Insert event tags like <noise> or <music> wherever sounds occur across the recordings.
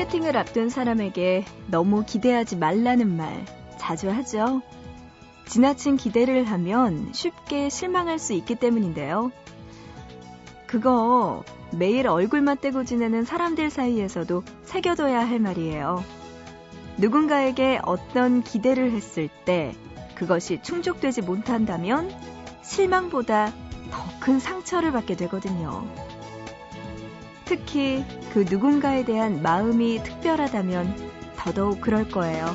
소개팅을 앞둔 사람에게 너무 기대하지 말라는 말 자주 하죠. 지나친 기대를 하면 쉽게 실망할 수 있기 때문인데요. 그거 매일 얼굴만 떼고 지내는 사람들 사이에서도 새겨둬야 할 말이에요. 누군가에게 어떤 기대를 했을 때 그것이 충족되지 못한다면 실망보다 더 큰 상처를 받게 되거든요. 특히 그 누군가에 대한 마음이 특별하다면 더더욱 그럴 거예요.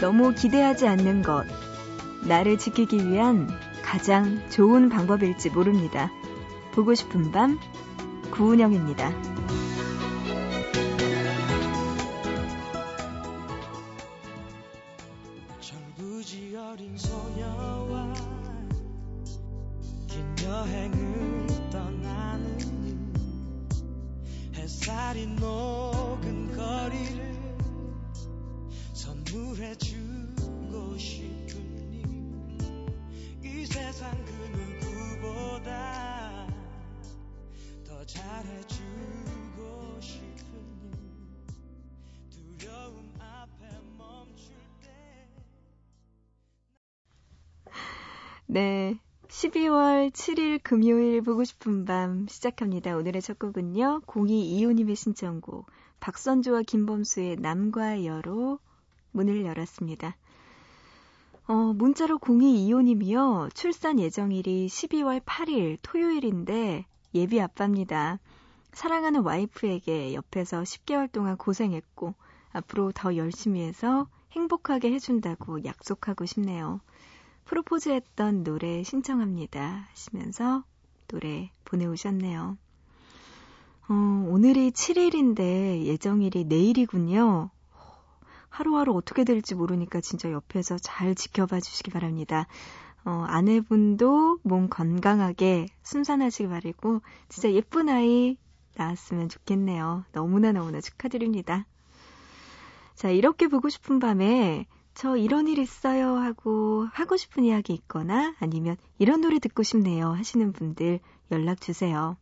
너무 기대하지 않는 것, 나를 지키기 위한 가장 좋은 방법일지 모릅니다. 보고 싶은 밤, 구은영입니다. 수지 어린 소녀와 긴 여행을 떠나는 햇살이 녹 12월 7일 금요일 보고 싶은 밤 시작합니다. 오늘의 첫 곡은요. 0225님의 신청곡 박선주와 김범수의 남과 여로 문을 열었습니다. 어, 문자로 0225님이요. 출산 예정일이 12월 8일 토요일인데 예비 아빠입니다. 사랑하는 와이프에게 옆에서 10개월 동안 고생했고 앞으로 더 열심히 해서 행복하게 해준다고 약속하고 싶네요. 프로포즈했던 노래 신청합니다 하시면서 노래 보내오셨네요. 어, 오늘이 7일인데 예정일이 내일이군요. 하루하루 어떻게 될지 모르니까 진짜 옆에서 잘 지켜봐 주시기 바랍니다. 어, 아내분도 몸 건강하게 순산하시기 바라고 진짜 예쁜 아이 낳았으면 좋겠네요. 너무나 너무나 축하드립니다. 자, 이렇게 보고 싶은 밤에 저 이런 일 있어요 하고 하고 싶은 이야기 있거나 아니면 이런 노래 듣고 싶네요 하시는 분들 연락 주세요.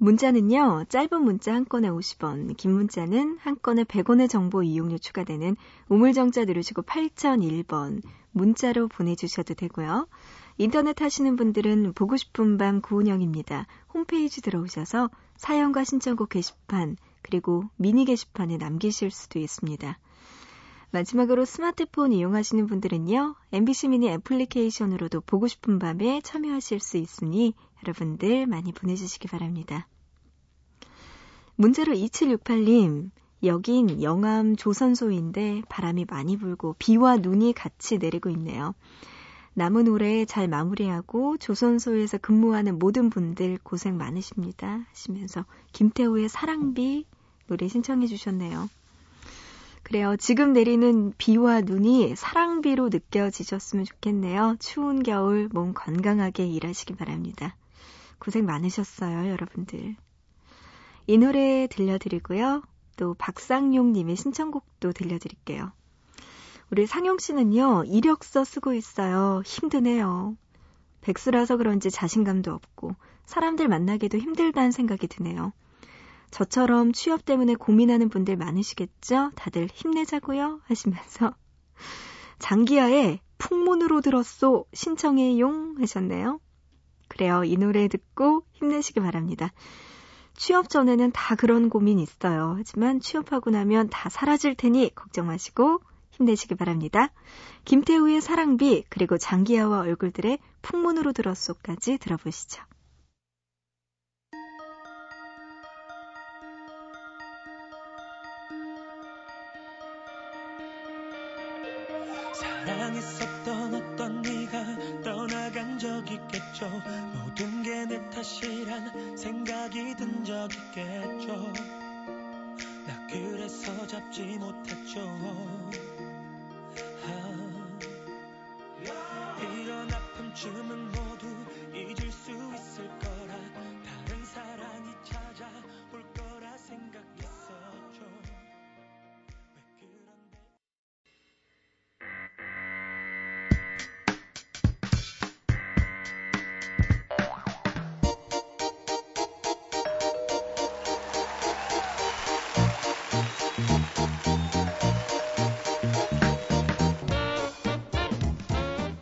문자는요, 짧은 문자 한 건에 50원, 긴 문자는 한 건에 100원의 정보 이용료 추가되는 우물정자 누르시고 8001번 문자로 보내주셔도 되고요. 인터넷 하시는 분들은 보고 싶은 밤 구운영입니다. 홈페이지 들어오셔서 사연과 신청곡 게시판, 그리고 미니 게시판에 남기실 수도 있습니다. 마지막으로 스마트폰 이용하시는 분들은요, MBC 미니 애플리케이션으로도 보고 싶은 밤에 참여하실 수 있으니 여러분들 많이 보내주시기 바랍니다. 문자로 2768님, 여긴 영암 조선소인데 바람이 많이 불고 비와 눈이 같이 내리고 있네요. 남은 올해 잘 마무리하고 조선소에서 근무하는 모든 분들 고생 많으십니다. 하시면서 김태우의 사랑비 노래 신청해 주셨네요. 그래요. 지금 내리는 비와 눈이 사랑비로 느껴지셨으면 좋겠네요. 추운 겨울 몸 건강하게 일하시기 바랍니다. 고생 많으셨어요, 여러분들. 이 노래 들려드리고요. 또 박상용 님의 신청곡도 들려드릴게요. 우리 상용 씨는요, 이력서 쓰고 있어요. 힘드네요. 백수라서 그런지 자신감도 없고, 사람들 만나기도 힘들다는 생각이 드네요. 저처럼 취업 때문에 고민하는 분들 많으시겠죠? 다들 힘내자고요 하시면서 장기하에 풍문으로 들었소 신청해용 하셨네요. 그래요. 이 노래 듣고 힘내시기 바랍니다. 취업 전에는 다 그런 고민 있어요. 하지만 취업하고 나면 다 사라질 테니 걱정 마시고 힘내시기 바랍니다. 김태우의 사랑비 그리고 장기하와 얼굴들의 풍문으로 들었소까지 들어보시죠. 떠나간 적 있겠죠. 모든 게 내 탓이란 생각이 든 적 있겠죠. 나 그래서 잡지 못했죠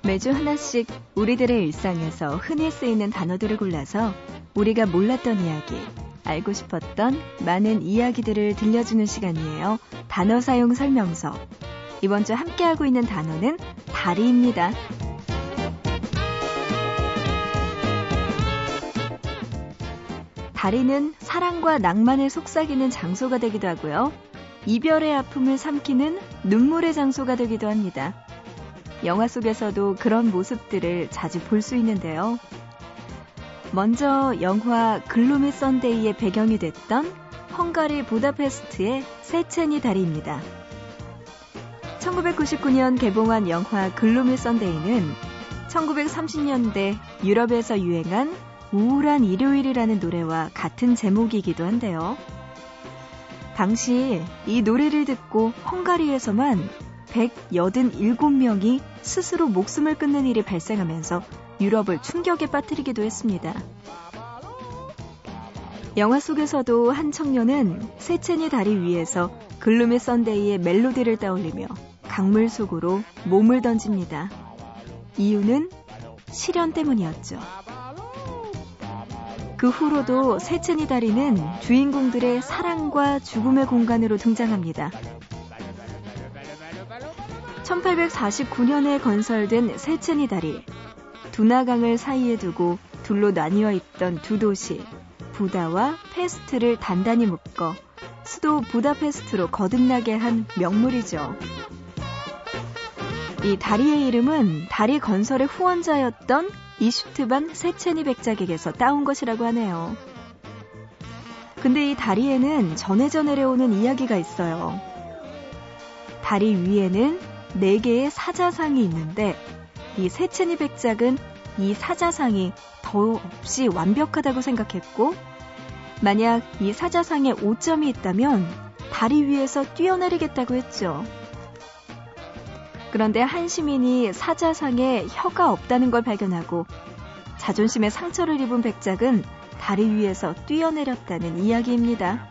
매주 하나씩 우리들의 일상에서 흔히 쓰이는 단어들을 골라서 우리가 몰랐던 이야기, 알고 싶었던 많은 이야기들을 들려주는 시간이에요. 단어 사용 설명서. 이번 주 함께하고 있는 단어는 다리입니다. 다리는 사랑과 낭만을 속삭이는 장소가 되기도 하고요. 이별의 아픔을 삼키는 눈물의 장소가 되기도 합니다. 영화 속에서도 그런 모습들을 자주 볼 수 있는데요. 먼저 영화 Gloomy Sunday의 배경이 됐던 헝가리 부다페스트의 세체니 다리입니다. 1999년 개봉한 영화 Gloomy Sunday는 1930년대 유럽에서 유행한 우울한 일요일이라는 노래와 같은 제목이기도 한데요. 당시 이 노래를 듣고 헝가리에서만 187명이 스스로 목숨을 끊는 일이 발생하면서 유럽을 충격에 빠뜨리기도 했습니다. 영화 속에서도 한 청년은 세첸이 다리 위에서 글루미 썬데이의 멜로디를 떠올리며 강물 속으로 몸을 던집니다. 이유는 시련 때문이었죠. 그 후로도 세첸이 다리는 주인공들의 사랑과 죽음의 공간으로 등장합니다. 1849년에 건설된 세첸이 다리. 두나강을 사이에 두고 둘로 나뉘어 있던 두 도시, 부다와 페스트를 단단히 묶어 수도 부다페스트로 거듭나게 한 명물이죠. 이 다리의 이름은 다리 건설의 후원자였던 이슈트반 세체니 백작에게서 따온 것이라고 하네요. 근데 이 다리에는 전해져 내려오는 이야기가 있어요. 다리 위에는 네 개의 사자상이 있는데 이 세체니 백작은 이 사자상이 더없이 완벽하다고 생각했고 만약 이 사자상에 오점이 있다면 다리 위에서 뛰어내리겠다고 했죠. 그런데 한 시민이 사자상에 혀가 없다는 걸 발견하고 자존심에 상처를 입은 백작은 다리 위에서 뛰어내렸다는 이야기입니다.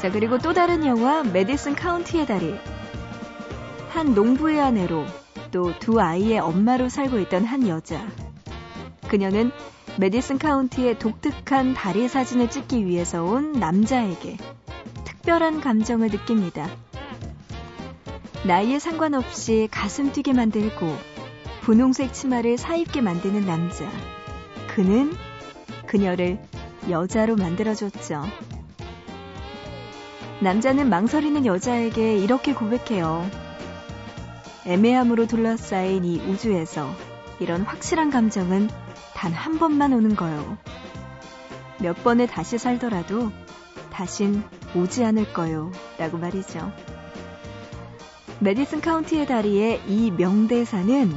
자, 그리고 또 다른 영화 메디슨 카운티의 다리. 한 농부의 아내로 또 두 아이의 엄마로 살고 있던 한 여자. 그녀는 메디슨 카운티의 독특한 다리 사진을 찍기 위해서 온 남자에게 특별한 감정을 느낍니다. 나이에 상관없이 가슴 뛰게 만들고 분홍색 치마를 사입게 만드는 남자. 그는 그녀를 여자로 만들어줬죠. 남자는 망설이는 여자에게 이렇게 고백해요. 애매함으로 둘러싸인 이 우주에서 이런 확실한 감정은 단 한 번만 오는 거요. 몇 번에 다시 살더라도 다신 오지 않을 거요. 라고 말이죠. 메디슨 카운티의 다리의 이 명대사는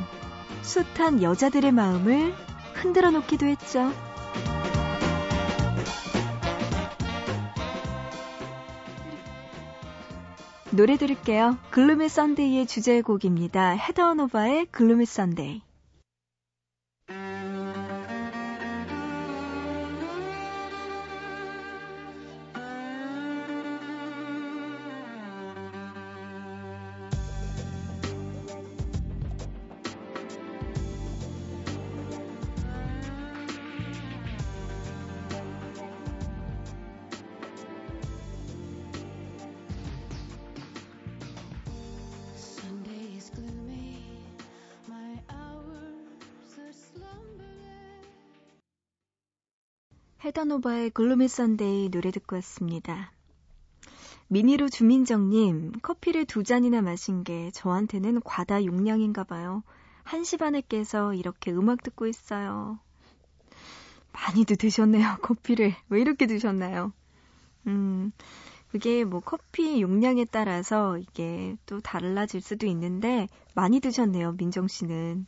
숱한 여자들의 마음을 흔들어 놓기도 했죠. 노래 들을게요. Gloomy Sunday의 주제곡입니다. 헤더노바의 Gloomy Sunday. 헤더노바의 Gloomy Sunday 노래 듣고 왔습니다. 미니로 주민정님, 커피를 두 잔이나 마신 게 저한테는 과다 용량인가 봐요. 한시 반에 깨서 이렇게 음악 듣고 있어요. 많이도 드셨네요, <laughs> 커피를. 왜 이렇게 드셨나요? 음, 그게 뭐 커피 용량에 따라서 이게 또 달라질 수도 있는데, 많이 드셨네요, 민정 씨는.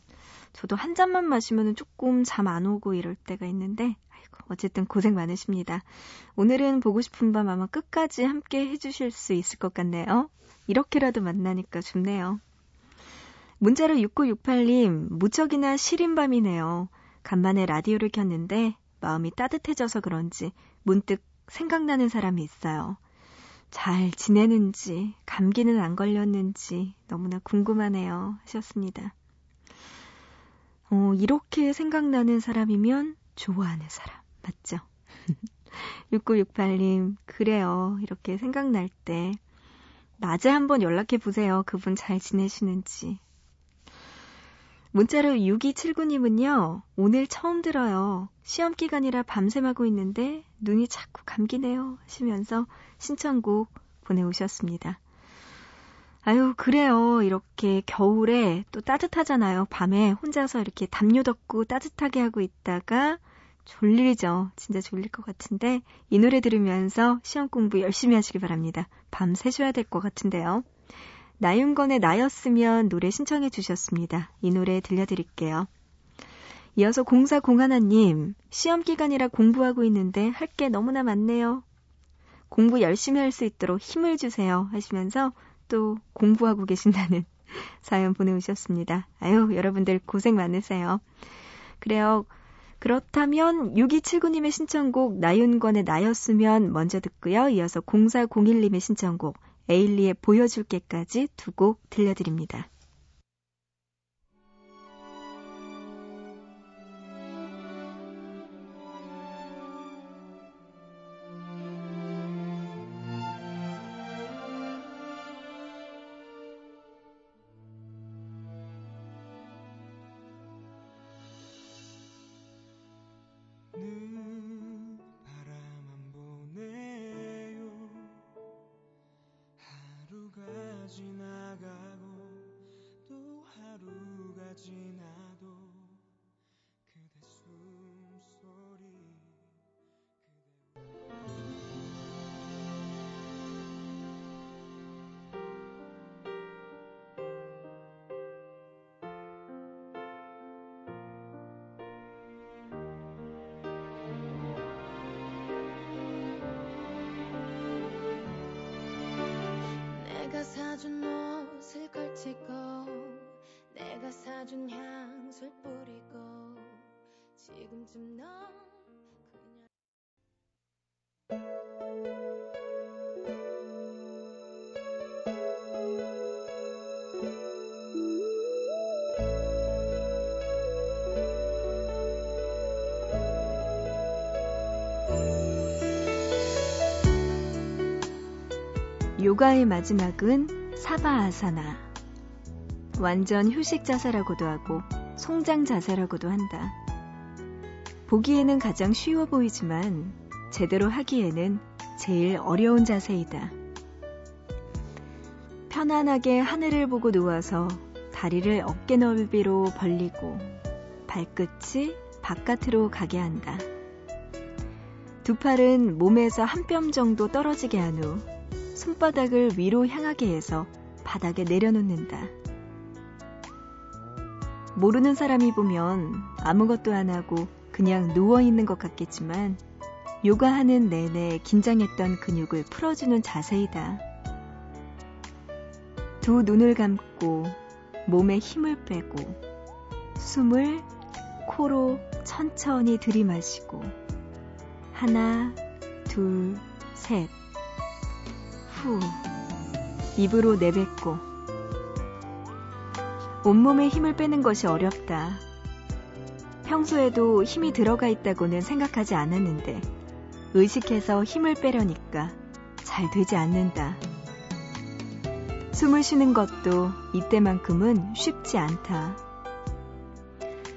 저도 한 잔만 마시면 조금 잠 안 오고 이럴 때가 있는데, 어쨌든 고생 많으십니다. 오늘은 보고 싶은 밤 아마 끝까지 함께 해주실 수 있을 것 같네요. 이렇게라도 만나니까 좋네요. 문자로 6968님, 무척이나 시린 밤이네요. 간만에 라디오를 켰는데 마음이 따뜻해져서 그런지 문득 생각나는 사람이 있어요. 잘 지내는지, 감기는 안 걸렸는지 너무나 궁금하네요. 하셨습니다. 어, 이렇게 생각나는 사람이면 좋아하는 사람. 맞죠? <laughs> 6968님, 그래요. 이렇게 생각날 때, 낮에 한번 연락해 보세요. 그분 잘 지내시는지. 문자로 6279님은요, 오늘 처음 들어요. 시험 기간이라 밤샘하고 있는데 눈이 자꾸 감기네요. 하시면서 신청곡 보내오셨습니다. 아유, 그래요. 이렇게 겨울에 또 따뜻하잖아요. 밤에 혼자서 이렇게 담요 덮고 따뜻하게 하고 있다가 졸리죠. 진짜 졸릴 것 같은데 이 노래 들으면서 시험 공부 열심히 하시기 바랍니다. 밤 새셔야 될 것 같은데요. 나윤건의 나였으면 노래 신청해 주셨습니다. 이 노래 들려드릴게요. 이어서 공사 공하나님, 시험 기간이라 공부하고 있는데 할 게 너무나 많네요. 공부 열심히 할 수 있도록 힘을 주세요. 하시면서 또 공부하고 계신다는 <laughs> 사연 보내오셨습니다. 아유, 여러분들 고생 많으세요. 그래요. 그렇다면 6279님의 신청곡 나윤건의 나였으면 먼저 듣고요. 이어서 0401님의 신청곡 에일리의 보여줄게까지 두 곡 들려드립니다. 사준 옷을 걸치고 내가 사준 향수를 뿌리고 지금쯤 너 요가의 마지막은 사바아사나. 완전 휴식 자세라고도 하고 송장 자세라고도 한다. 보기에는 가장 쉬워 보이지만 제대로 하기에는 제일 어려운 자세이다. 편안하게 하늘을 보고 누워서 다리를 어깨 넓이로 벌리고 발끝이 바깥으로 가게 한다. 두 팔은 몸에서 한 뼘 정도 떨어지게 한 후 손바닥을 위로 향하게 해서 바닥에 내려놓는다. 모르는 사람이 보면 아무것도 안 하고 그냥 누워 있는 것 같겠지만 요가하는 내내 긴장했던 근육을 풀어주는 자세이다. 두 눈을 감고 몸에 힘을 빼고 숨을 코로 천천히 들이마시고 하나, 둘, 셋. 후 입으로 내뱉고 온몸에 힘을 빼는 것이 어렵다. 평소에도 힘이 들어가 있다고는 생각하지 않았는데 의식해서 힘을 빼려니까 잘 되지 않는다. 숨을 쉬는 것도 이때만큼은 쉽지 않다.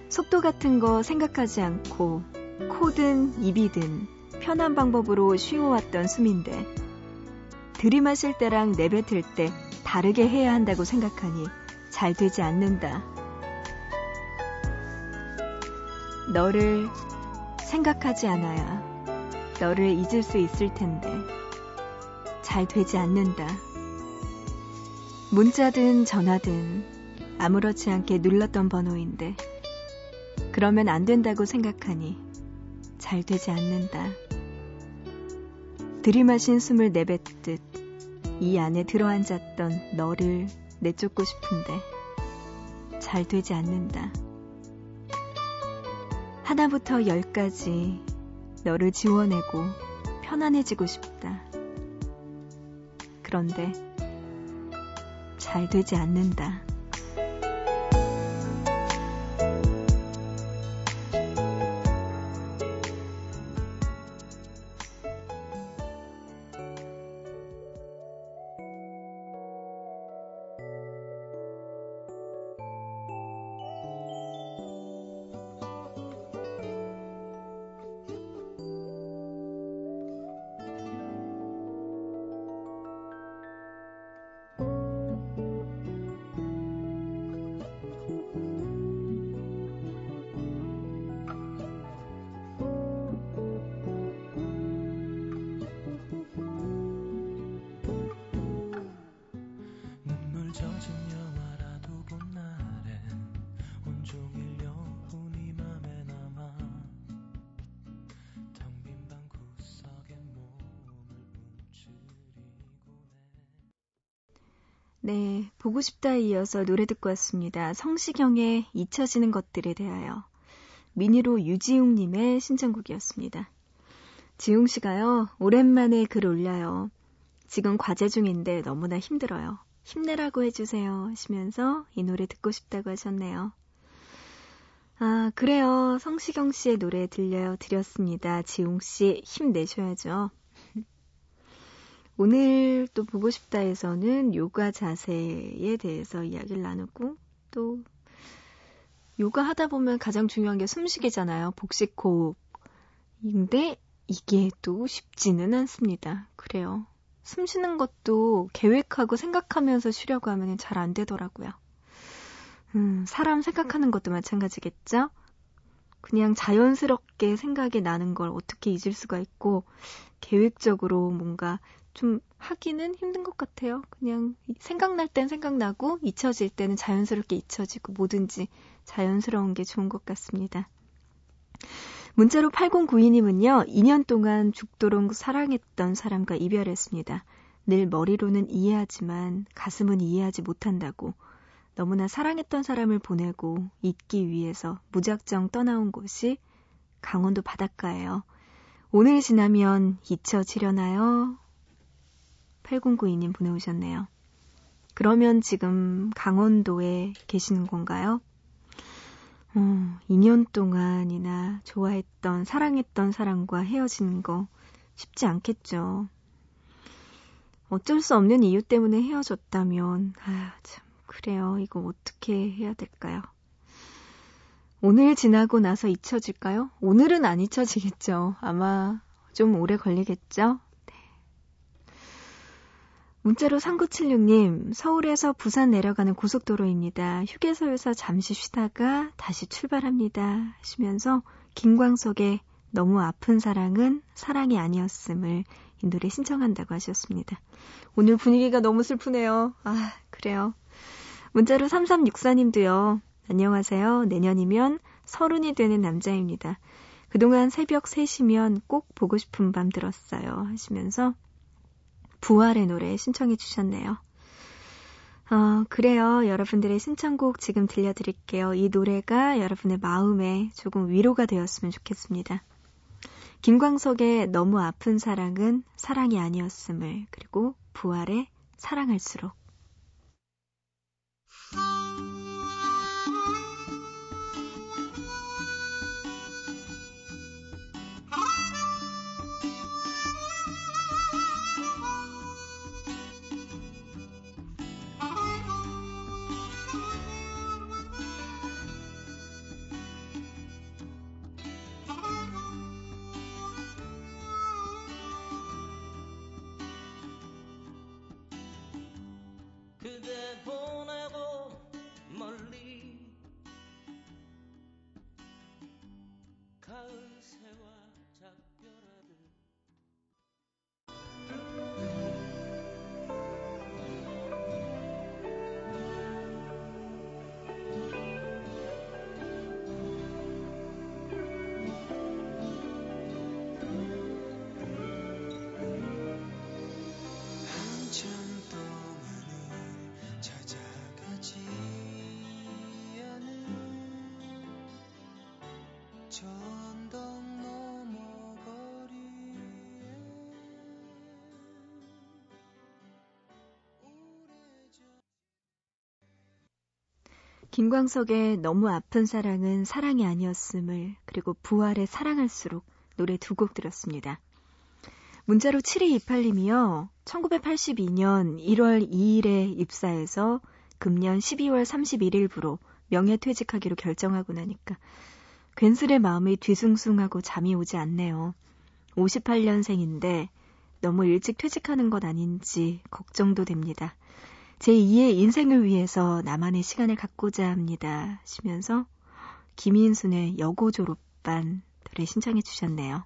속도 같은 거 생각하지 않고 코든 입이든 편한 방법으로 쉬어왔던 숨인데 들이마실 때랑 내뱉을 때 다르게 해야 한다고 생각하니 잘 되지 않는다. 너를 생각하지 않아야 너를 잊을 수 있을 텐데 잘 되지 않는다. 문자든 전화든 아무렇지 않게 눌렀던 번호인데 그러면 안 된다고 생각하니 잘 되지 않는다. 들이마신 숨을 내뱉듯 이 안에 들어앉았던 너를 내쫓고 싶은데 잘 되지 않는다. 하나부터 열까지 너를 지워내고 편안해지고 싶다. 그런데 잘 되지 않는다. 네, 보고 싶다에 이어서 노래 듣고 왔습니다. 성시경의 잊혀지는 것들에 대하여 미니로 유지웅님의 신청곡이었습니다. 지웅 씨가요, 오랜만에 글 올려요. 지금 과제 중인데 너무나 힘들어요. 힘내라고 해주세요. 하시면서 이 노래 듣고 싶다고 하셨네요. 아, 그래요. 성시경 씨의 노래 들려요. 드렸습니다. 지웅 씨 힘내셔야죠. 오늘 또 보고 싶다에서는 요가 자세에 대해서 이야기를 나누고 또 요가 하다 보면 가장 중요한 게 숨쉬기잖아요. 복식 호흡인데 이게 또 쉽지는 않습니다. 그래요. 숨 쉬는 것도 계획하고 생각하면서 쉬려고 하면 잘 안 되더라고요. 음, 사람 생각하는 것도 마찬가지겠죠? 그냥 자연스럽게 생각이 나는 걸 어떻게 잊을 수가 있고, 계획적으로 뭔가 좀 하기는 힘든 것 같아요. 그냥 생각날 땐 생각나고 잊혀질 때는 자연스럽게 잊혀지고 뭐든지 자연스러운 게 좋은 것 같습니다. 문자로 8092님은요, 2년 동안 죽도록 사랑했던 사람과 이별했습니다. 늘 머리로는 이해하지만 가슴은 이해하지 못한다고 너무나 사랑했던 사람을 보내고 잊기 위해서 무작정 떠나온 곳이 강원도 바닷가예요. 오늘 지나면 잊혀지려나요? 8092님 보내오셨네요. 그러면 지금 강원도에 계시는 건가요? 어, 2년 동안이나 좋아했던, 사랑했던 사람과 헤어지는 거 쉽지 않겠죠. 어쩔 수 없는 이유 때문에 헤어졌다면, 아, 참, 그래요. 이거 어떻게 해야 될까요? 오늘 지나고 나서 잊혀질까요? 오늘은 안 잊혀지겠죠. 아마 좀 오래 걸리겠죠? 문자로 3976님, 서울에서 부산 내려가는 고속도로입니다. 휴게소에서 잠시 쉬다가 다시 출발합니다. 하시면서 김광석의 너무 아픈 사랑은 사랑이 아니었음을 이 노래 신청한다고 하셨습니다. 오늘 분위기가 너무 슬프네요. 아, 그래요. 문자로 3364님도요. 안녕하세요. 내년이면 서른이 되는 남자입니다. 그동안 새벽 3시면 꼭 보고 싶은 밤 들었어요. 하시면서 부활의 노래 신청해 주셨네요. 어, 그래요. 여러분들의 신청곡 지금 들려드릴게요. 이 노래가 여러분의 마음에 조금 위로가 되었으면 좋겠습니다. 김광석의 너무 아픈 사랑은 사랑이 아니었음을, 그리고 부활의 사랑할수록. out 김광석의 너무 아픈 사랑은 사랑이 아니었음을 그리고 부활의 사랑할수록 노래 두 곡 들었습니다. 문자로 7228님이요. 1982년 1월 2일에 입사해서 금년 12월 31일부로 명예퇴직하기로 결정하고 나니까 괜스레 마음이 뒤숭숭하고 잠이 오지 않네요. 58년생인데 너무 일찍 퇴직하는 것 아닌지 걱정도 됩니다. 제2의 인생을 위해서 나만의 시간을 갖고자 합니다. 시면서 김인순의 여고 졸업반 노래 신청해 주셨네요.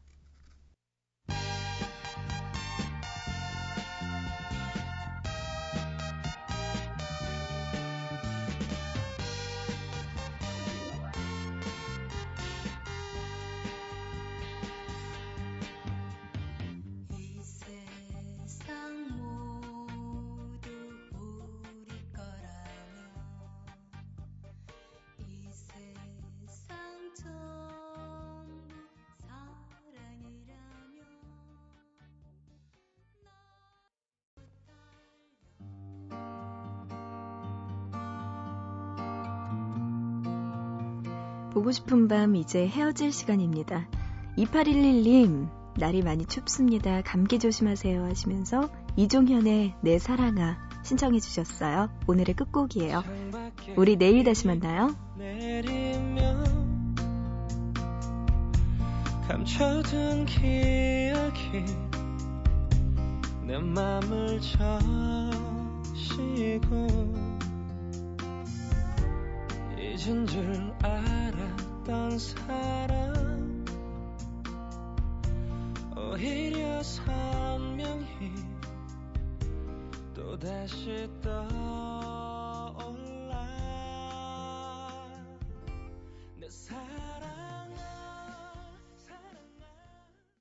보고 싶은 밤 이제 헤어질 시간입니다. 2811님, 날이 많이 춥습니다. 감기 조심하세요 하시면서 이종현의 내 사랑아 신청해 주셨어요. 오늘의 끝곡이에요. 우리 내일 다시 만나요. 감춰둔 기억이 내 맘을 저시고 잊은 줄 알 았던 사람 오히려 선명히 또다시 떠